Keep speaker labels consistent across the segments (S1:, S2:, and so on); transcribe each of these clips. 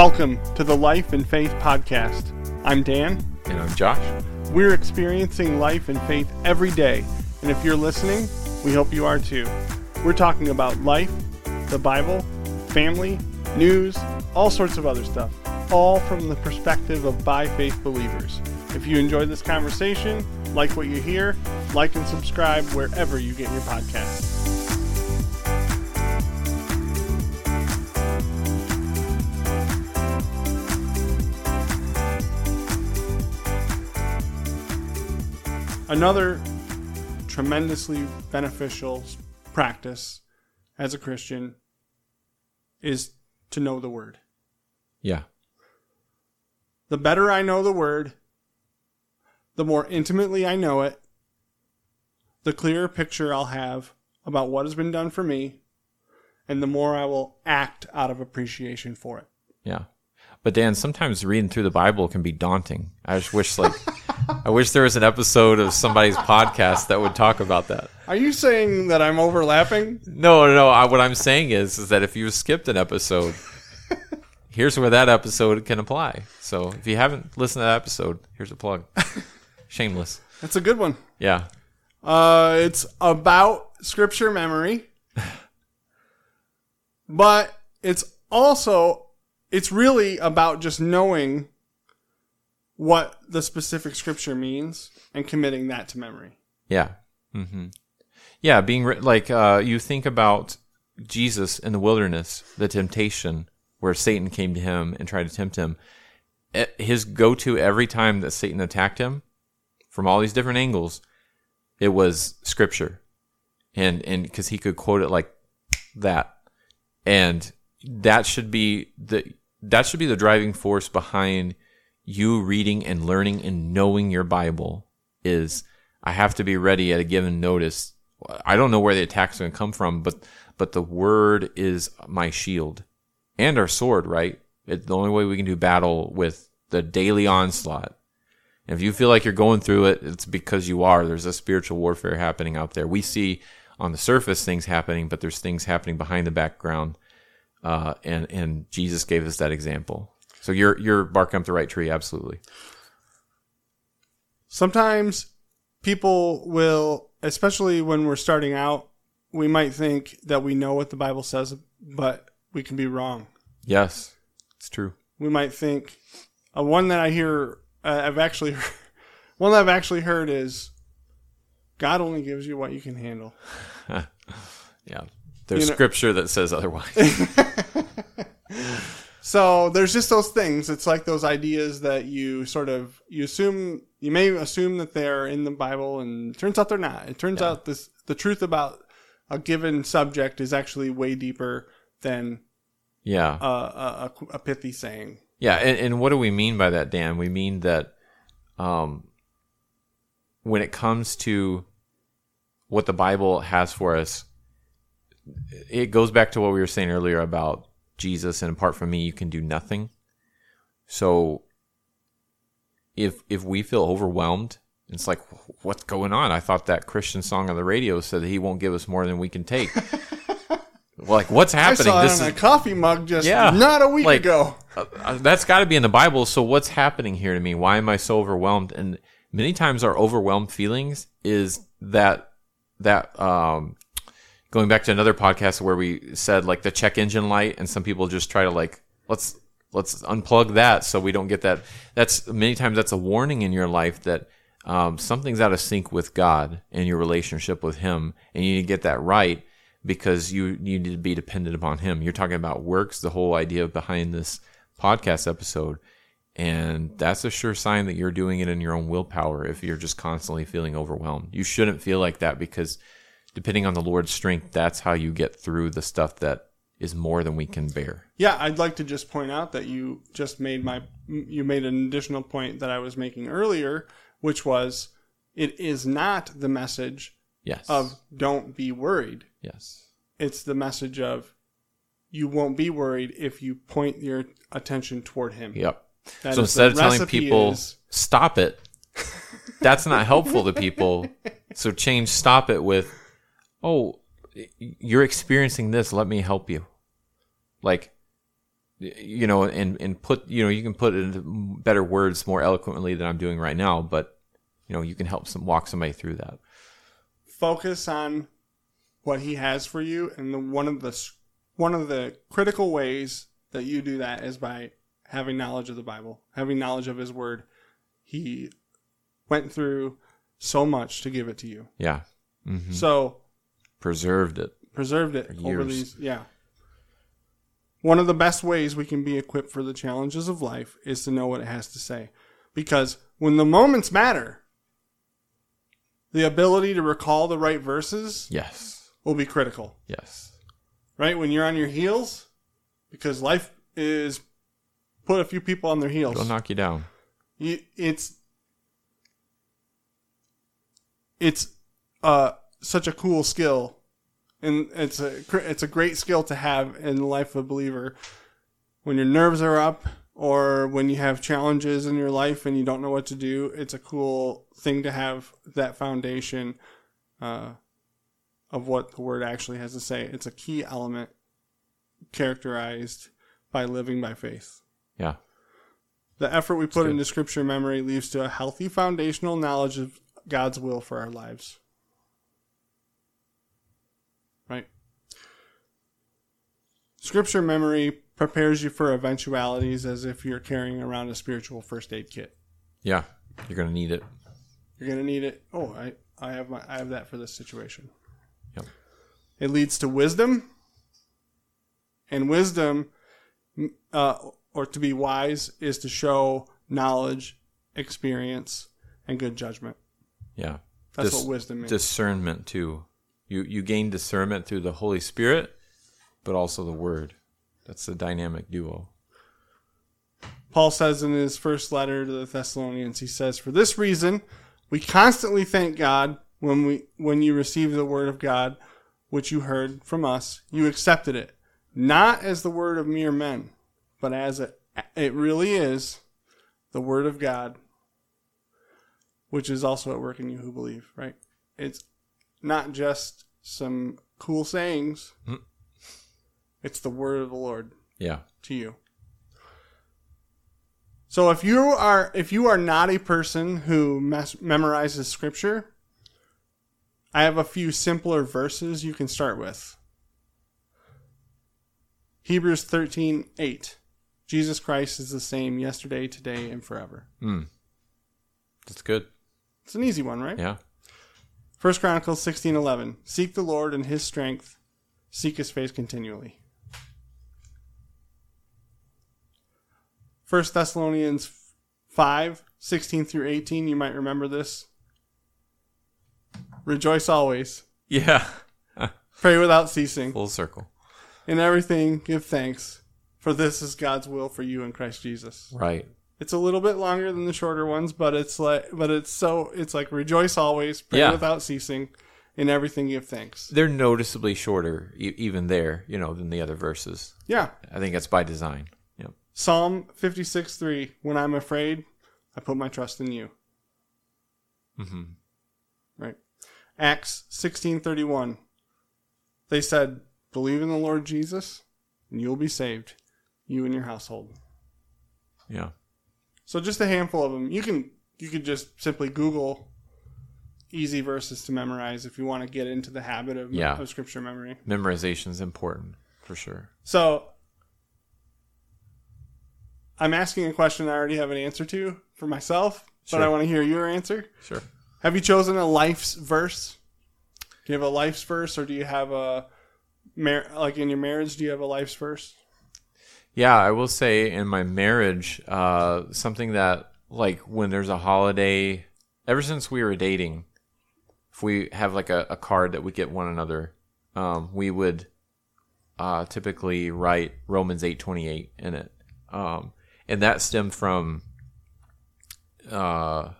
S1: Welcome to the Life in Faith Podcast. I'm Dan.
S2: And I'm Josh.
S1: We're experiencing life and faith every day, and if you're listening, we hope you are too. We're talking about life, the Bible, family, news, all sorts of other stuff, all from the perspective of by faith believers. If you enjoyed this conversation, like what you hear, like and subscribe wherever you get your podcasts. Another tremendously beneficial practice as a Christian is to know the Word.
S2: Yeah.
S1: The better I know the Word, the more intimately I know it, the clearer picture I'll have about what has been done for me, and the more I will act out of appreciation for it.
S2: Yeah. But Dan, sometimes reading through the Bible can be daunting. I just wish like I wish there was an episode of somebody's podcast that would talk about that.
S1: Are you saying that I'm overlapping?
S2: No, no, no. I, what I'm saying is, is that if you skipped an episode, here's where that episode can apply. So if you haven't listened to that episode, here's a plug. Shameless.
S1: That's a good one.
S2: Yeah.
S1: Uh, it's about scripture memory, but it's also it's really about just knowing what the specific scripture means and committing that to memory.
S2: Yeah. hmm Yeah, being re- like uh, you think about Jesus in the wilderness, the temptation where Satan came to him and tried to tempt him. Eh, His go-to every time that Satan attacked him, from all these different angles, it was Scripture, and and because he could quote it like that, and that should be the that should be the driving force behind you reading and learning and knowing your Bible is I have to be ready at a given notice. I don't know where the attack's are going to come from, but but the word is my shield and our sword, right? It's the only way we can do battle with the daily onslaught. And if you feel like you're going through it, it's because you are. There's a spiritual warfare happening out there. We see on the surface things happening, but there's things happening behind the background. Uh, and and Jesus gave us that example. So you're you're barking up the right tree, absolutely.
S1: Sometimes people will, especially when we're starting out, we might think that we know what the Bible says, but we can be wrong.
S2: Yes, it's true.
S1: We might think uh, one that I hear uh, I've actually heard, one that I've actually heard is God only gives you what you can handle.
S2: Yeah, there's
S1: You know-
S2: scripture that says otherwise.
S1: So there's just those things. It's like those ideas that you sort of you assume you may assume that they're in the Bible, and it turns out they're not. It turns out this the truth about a given subject is actually way deeper than
S2: yeah,
S1: a, a, a, a pithy saying.
S2: Yeah, and, and what do we mean by that, Dan? We mean that um, when it comes to what the Bible has for us, it goes back to what we were saying earlier about Jesus, and apart from me, you can do nothing. So, if if we feel overwhelmed, it's like, what's going on? I thought that Christian song on the radio said that He won't give us more than we can take. like, what's happening?
S1: I saw
S2: This is
S1: a coffee mug just
S2: Yeah.
S1: not a week
S2: Like-
S1: ago.
S2: uh, uh, that's got to be in the Bible. So what's happening here to me? Why am I so overwhelmed? And many times our overwhelmed feelings is that that um going back to another podcast where we said like the check engine light and some people just try to like let's let's unplug that so we don't get that. That's many times that's a warning in your life that um, something's out of sync with God and your relationship with him and you need to get that right because you, you need to be dependent upon him. You're talking about works the whole idea behind this podcast episode and that's a sure sign that you're doing it in your own willpower if you're just constantly feeling overwhelmed. You shouldn't feel like that because depending on the lord's strength that's how you get through the stuff that is more than we can bear.
S1: Yeah, I'd like to just point out that you just made my you made an additional point that I was making earlier, which was it is not the message
S2: yes.
S1: of don't be worried.
S2: yes.
S1: It's the message of you won't be worried if you point your attention toward him.
S2: yep.
S1: That
S2: so instead of telling people
S1: is-
S2: stop it that's not helpful to people. So change stop it with oh you're experiencing this let me help you like you know, and and put you know you can put it into better words more eloquently than I'm doing right now, but you know you can help some walk somebody through that.
S1: Focus on what He has for you, and the, one of the one of the critical ways that you do that is by having knowledge of the Bible, having knowledge of His Word. He went through so much to give it to you,
S2: Yeah, hmm
S1: so
S2: preserved it.
S1: preserved it over
S2: years.
S1: these yeah one of the best ways we can be equipped for the challenges of life is to know what it has to say because when the moments matter the ability to recall the right verses
S2: Yes,
S1: will be critical
S2: yes,
S1: right when you're on your heels because life is put a few people on their heels
S2: it'll knock you down.
S1: you, it's it's uh such a cool skill. And it's a it's a great skill to have in the life of a believer. When your nerves are up or when you have challenges in your life and you don't know what to do it's a cool thing to have that foundation uh, of what the word actually has to say. It's a key element characterized by living by faith.
S2: Yeah,
S1: the effort we put into scripture memory leads to a healthy foundational knowledge of God's will for our lives. Right? Scripture memory prepares you for eventualities as if you're carrying around a spiritual first aid kit.
S2: yeah, you're gonna need it.
S1: You're going to need it. Oh, I, I have my I have that for this situation.
S2: Yep.
S1: It leads to wisdom. And wisdom uh, or to be wise is to show knowledge, experience, and good judgment.
S2: Yeah,
S1: That's
S2: Dis-
S1: what wisdom means.
S2: discernment too. You you gain discernment through the Holy Spirit, but also the Word. That's the dynamic duo.
S1: Paul says in his first letter to the Thessalonians, he says, "For this reason, we constantly thank God when we when you receive the word of God, which you heard from us, you accepted it, not as the word of mere men, but as it it really is, the word of God, which is also at work in you who believe." Right? It's not just some cool sayings;
S2: Mm.
S1: It's the word of the Lord
S2: Yeah,
S1: to you. So if you are if you are not a person who mes- memorizes scripture, I have a few simpler verses you can start with. Hebrews 13:8. Jesus Christ is the same yesterday, today, and forever. Hmm.
S2: that's good.
S1: It's an easy one, right?
S2: Yeah,
S1: First Chronicles 16:11. Seek the Lord and his strength, seek his face continually. First Thessalonians 5, 16 through 18, you might remember this. Rejoice always.
S2: yeah.
S1: Pray without ceasing.
S2: Full circle.
S1: In everything give thanks, for this is God's will for you in Christ Jesus.
S2: Right.
S1: It's a little bit longer than the shorter ones, but it's like but it's so it's like rejoice always, pray
S2: Yeah.
S1: without ceasing, in everything give thanks.
S2: They're noticeably shorter, e- even there, you know, than the other verses.
S1: Yeah.
S2: I think that's by design.
S1: Psalm 56 3. When I'm afraid, I put my trust in you.
S2: hmm
S1: Right. Acts 16 31. They said, Believe in the Lord Jesus, and you'll be saved, you and your household.
S2: Yeah.
S1: So just a handful of them. You can you could just simply Google easy verses to memorize if you want to get into the habit of,
S2: Yeah.
S1: of scripture memory.
S2: Memorization is important for sure.
S1: So I'm asking a question I already have an answer to for myself, but I want to hear your answer.
S2: Sure.
S1: Have you chosen a life's verse? Do you have a life's verse, or do you have a like in your marriage? Do you have a life's verse?
S2: Yeah, I will say in my marriage, uh, something that like when there's a holiday, ever since we were dating, if we have like a, a card that we get one another, um, we would uh, typically write Romans eight twenty eight in it, um, and that stemmed from, uh,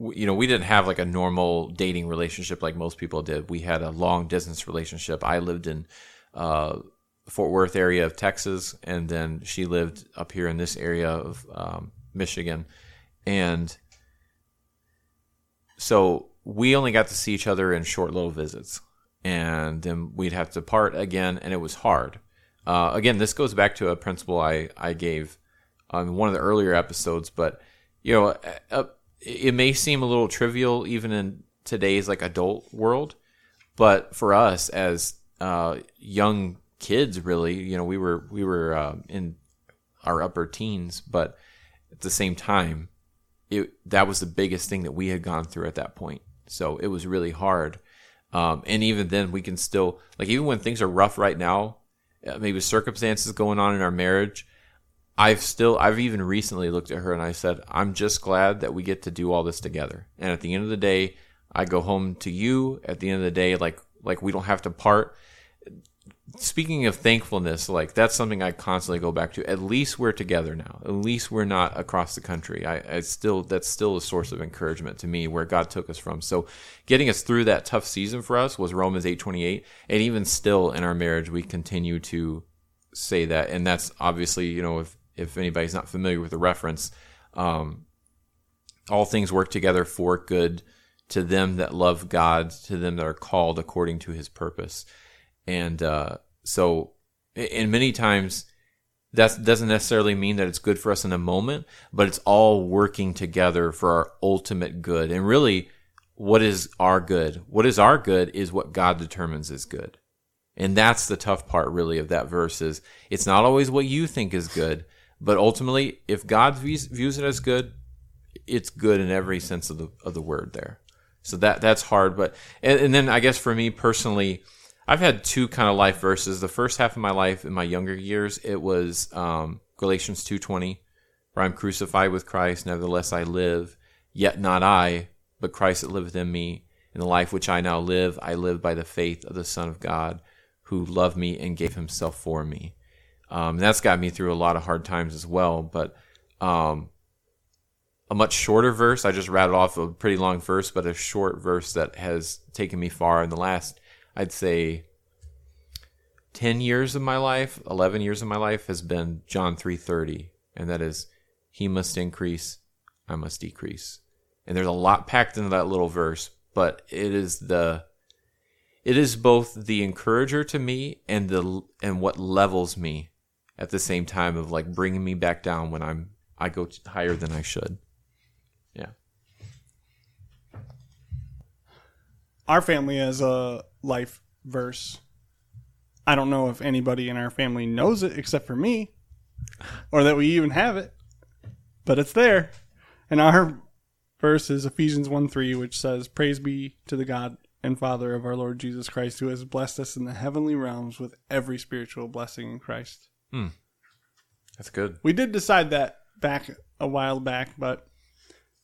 S2: you know, we didn't have like a normal dating relationship like most people did. We had a long distance relationship. I lived in. Uh, Fort Worth area of Texas, and then she lived up here in this area of um, Michigan, and so we only got to see each other in short little visits, and then we'd have to part again, and it was hard. Uh, again, this goes back to a principle I I gave on one of the earlier episodes, but you know, uh, it may seem a little trivial even in today's like adult world, but for us as uh, young kids, really, you know, we were we were uh, in our upper teens, but at the same time, it that was the biggest thing that we had gone through at that point. So it was really hard. Um, and even then, we can still like even when things are rough right now, Uh, maybe circumstances going on in our marriage. I've still I've even recently looked at her and I said I'm just glad that we get to do all this together. And at the end of the day, I go home to you. At the end of the day, like like we don't have to part speaking of thankfulness, like that's something I constantly go back to. At least we're together now. At least we're not across the country. I, I, still that's still a source of encouragement to me where God took us from. So getting us through that tough season for us was Romans eight twenty eight, and even still in our marriage, we continue to say that, and that's obviously you know if if anybody's not familiar with the reference, um, all things work together for good to them that love God, to them that are called according to His purpose. And uh, so, and many times that doesn't necessarily mean that it's good for us in a moment, but it's all working together for our ultimate good. And really, what is our good? What is our good is what God determines is good. And that's the tough part, really, of that verse is it's not always what you think is good, but ultimately, if God views, views it as good, it's good in every sense of the of the word there. So that that's hard, but and, and then I guess for me personally, I've had two kind of life verses. The first half of my life in my younger years, it was um, Galatians two twenty, where I'm crucified with Christ. Nevertheless, I live, yet not I, but Christ that liveth in me. In the life which I now live, I live by the faith of the Son of God, who loved me and gave Himself for me. Um, that's got me through a lot of hard times as well. But um, a much shorter verse. I just rattled off a pretty long verse, but a short verse that has taken me far in the last I'd say 10 years of my life, 11 years of my life has been John 3:30, and that is he must increase, I must decrease. And there's a lot packed into that little verse, but it is the it is both the encourager to me and the and what levels me at the same time of like bringing me back down when I'm I go higher than I should. Yeah.
S1: Our family has a life verse. I don't know if anybody in our family knows it except for me, or that we even have it, but it's there. And our verse is Ephesians 1 3, which says, Praise be to the God and Father of our Lord Jesus Christ, who has blessed us in the heavenly realms with every spiritual blessing in Christ.
S2: Hmm. That's good.
S1: We did decide that back a while back, but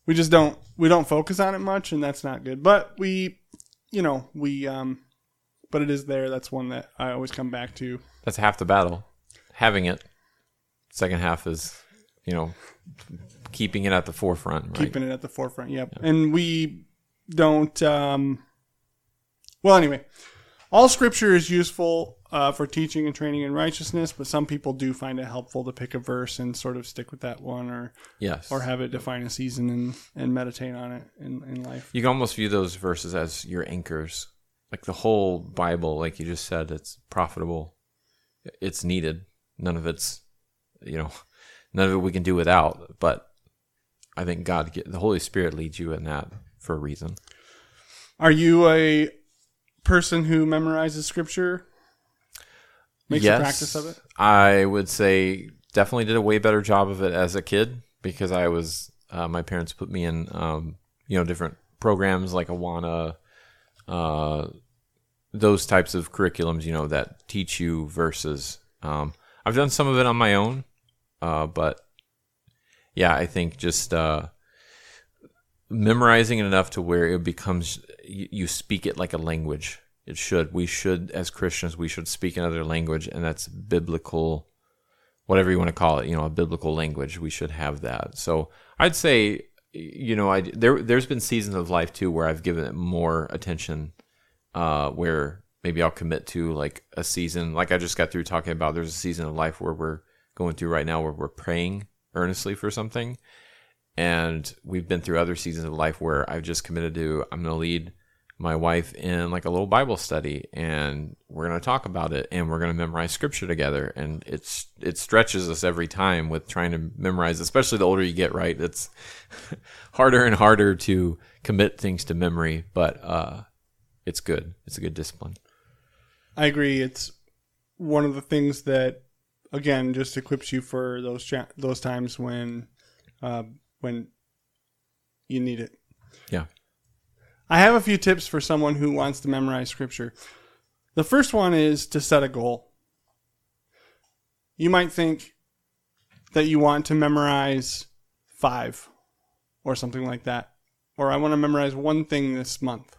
S1: we just don't we don't focus on it much, and that's not good. But we, you know, we um, but it is there. That's one that I always come back to.
S2: That's half the battle. Having it. Second half is, you know, keeping it at the forefront. Right?
S1: Keeping it at the forefront. Yep. yep. And we don't. Um, well, anyway, all scripture is useful uh, for teaching and training in righteousness, but some people do find it helpful to pick a verse and sort of stick with that one, or
S2: yes,
S1: or have it define a season and and meditate on it in, in life.
S2: You can almost view those verses as your anchors like the whole Bible, like you just said, it's profitable. It's needed. None of it's, you know, none of it we can do without. But I think God, the Holy Spirit leads you in that for a reason.
S1: Are you a person who memorizes scripture? Makes yes, a practice of it?
S2: I would say definitely did a way better job of it as a kid because I was, uh, my parents put me in, um, you know, different programs like Awana, uh, those types of curriculums, you know, that teach you versus. Um, I've done some of it on my own, uh, but yeah, I think just uh, memorizing it enough to where it becomes you, you, speak it like a language. It should. We should, as Christians, we should speak another language, and that's biblical, whatever you want to call it. You know, a biblical language. We should have that. So I'd say you know, I there there's been seasons of life too where I've given it more attention, uh, where maybe I'll commit to like a season. Like I just got through talking about, there's a season of life where we're going through right now where we're praying earnestly for something, and we've been through other seasons of life where I've just committed to I'm going to lead my wife in like a little Bible study and we're going to talk about it and we're going to memorize scripture together. And it's it stretches us every time with trying to memorize especially the older you get right? It's harder and harder to commit things to memory but uh it's good. It's a good discipline.
S1: I agree. It's one of the things that, again, just equips you for those cha- those times when, uh, when you need it.
S2: yeah
S1: I have a few tips for someone who wants to memorize scripture. The first one is to set a goal. You might think that you want to memorize five or something like that. Or I want to memorize one thing this month.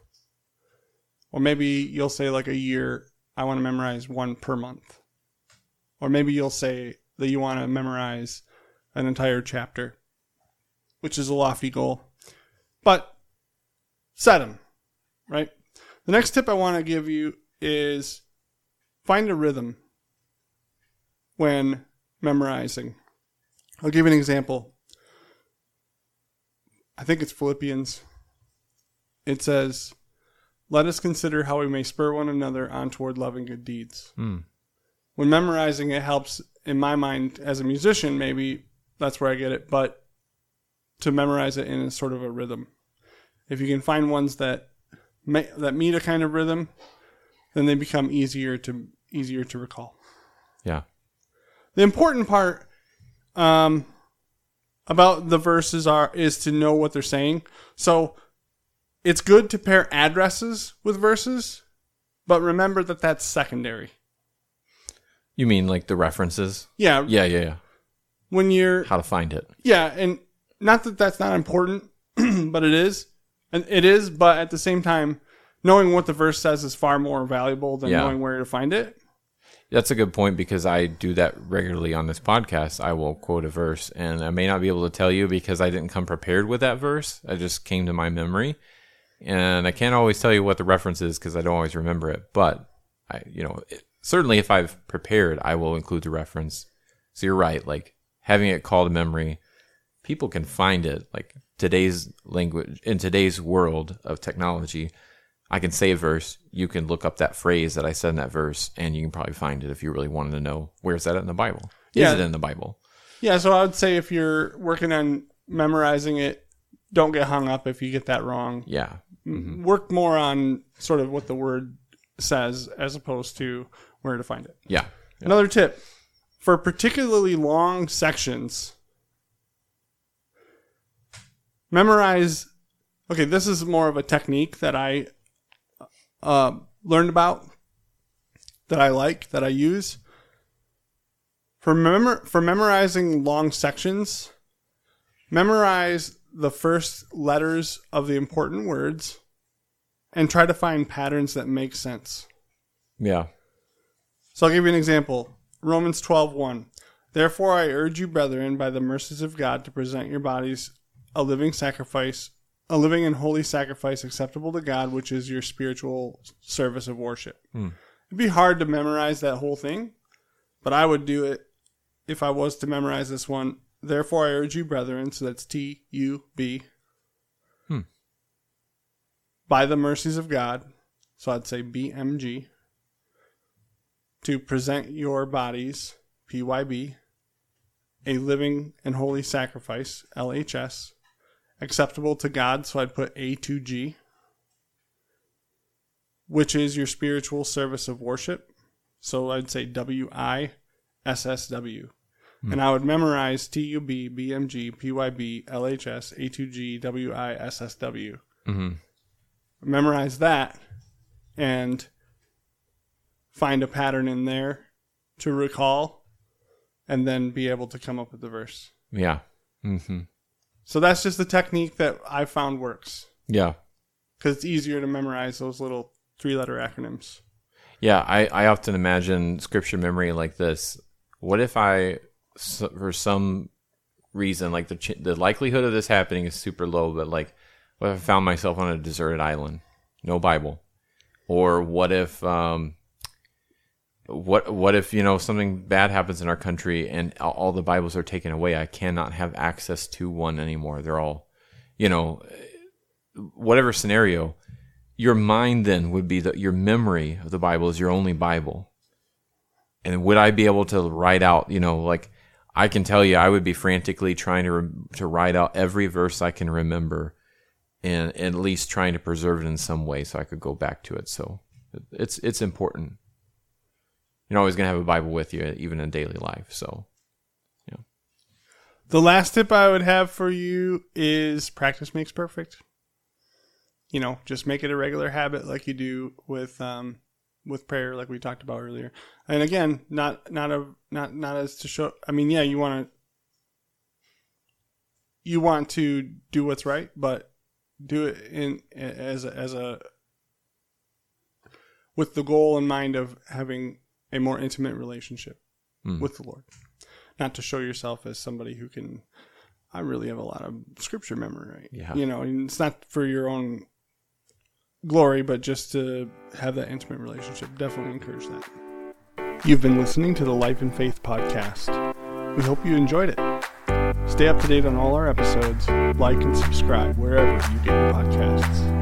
S1: Or maybe you'll say, like a year, I want to memorize one per month. Or maybe you'll say that you want to memorize an entire chapter, which is a lofty goal. But set them, right? The next tip I want to give you is find a rhythm when memorizing. I'll give you an example. I think it's Philippians. It says, Let us consider how we may spur one another on toward loving good deeds.
S2: Hmm.
S1: When memorizing, it helps, in my mind, as a musician, maybe that's where I get it, but to memorize it in a sort of a rhythm. If you can find ones that may, that meet a kind of rhythm, then they become easier to easier to recall.
S2: yeah
S1: The important part um, about the verses are is to know what they're saying. So it's good to pair addresses with verses, but remember that that's secondary.
S2: you mean like the references
S1: Yeah,
S2: yeah yeah yeah
S1: when you're
S2: how to find it
S1: yeah, and not that that's not important, but it is, and it is. But at the same time, knowing what the verse says is far more valuable than
S2: Yeah.
S1: knowing where to find it.
S2: That's a good point because I do that regularly on this podcast. I will quote a verse and I may not be able to tell you because I didn't come prepared with that verse. I just came to my memory. And I can't always tell you what the reference is because I don't always remember it. But I, you know, it, certainly if I've prepared, I will include the reference. So you're right. Like having it called to memory, people can find it. Like today's language, in today's world of technology, I can say a verse. You can look up that phrase that I said in that verse, and you can probably find it if you really wanted to know where's that in the Bible. Is
S1: Yeah.
S2: it in the Bible?
S1: Yeah, so I would say if you're working on memorizing it, don't get hung up if you get that wrong.
S2: Yeah, mm-hmm.
S1: Work more on sort of what the word says as opposed to where to find it.
S2: yeah,
S1: Another tip for particularly long sections, memorize. Okay, this is more of a technique that I uh, learned about, that I like, that I use. For, memor- for memorizing long sections, memorize the first letters of the important words and try to find patterns that make sense.
S2: yeah,
S1: So I'll give you an example. Romans 12:1. Therefore I urge you brethren by the mercies of God to present your bodies a living sacrifice, a living and holy sacrifice acceptable to God, which is your spiritual service of worship. It'd be hard to memorize that whole thing, but I would do it if I was to memorize this one. Therefore I urge you brethren, so that's T U B.
S2: Hmm.
S1: By the mercies of God, so I'd say BMG to present your bodies, PYB, a living and holy sacrifice, LHS, acceptable to God, so I'd put A2G, which is your spiritual service of worship, so I'd say WISSW. And I would memorize TUB, BMG, PYB, LHS, A2G, WISSW.
S2: hmm
S1: Memorize that and find a pattern in there to recall and then be able to come up with the verse.
S2: yeah, hmm
S1: So that's just the technique that I found works
S2: yeah,
S1: because it's easier to memorize those little three letter acronyms.
S2: yeah. I I often imagine scripture memory like this. What if I, s- for some reason, like the ch- the likelihood of this happening is super low, but like, what if I found myself on a deserted island, no Bible, or what if um, what what if you know something bad happens in our country and all, the Bibles are taken away? I cannot have access to one anymore. They're all, you know, whatever scenario. your mind then would be that your memory of the Bible is your only Bible. And would I be able to write out, you know, like I can tell you, I would be frantically trying to re- to write out every verse I can remember, and, and at least trying to preserve it in some way so I could go back to it. So it's it's important. You're always going to have a Bible with you, even in daily life. So yeah.
S1: The last tip I would have for you is practice makes perfect. You know, just make it a regular habit like you do with um with prayer like we talked about earlier. And again, not not a not not as to show I mean, yeah, you want to you want to do what's right, but do it in as a, as a with the goal in mind of having a more intimate relationship hmm. with the Lord not to show yourself as somebody who can I really have a lot of scripture memory?
S2: Yeah.
S1: You know, and it's not for your own glory, but just to have that intimate relationship. Definitely encourage that. You've been listening to the Life in Faith podcast. We hope you enjoyed it. Stay up to date on all our episodes, like and subscribe wherever you get your podcasts.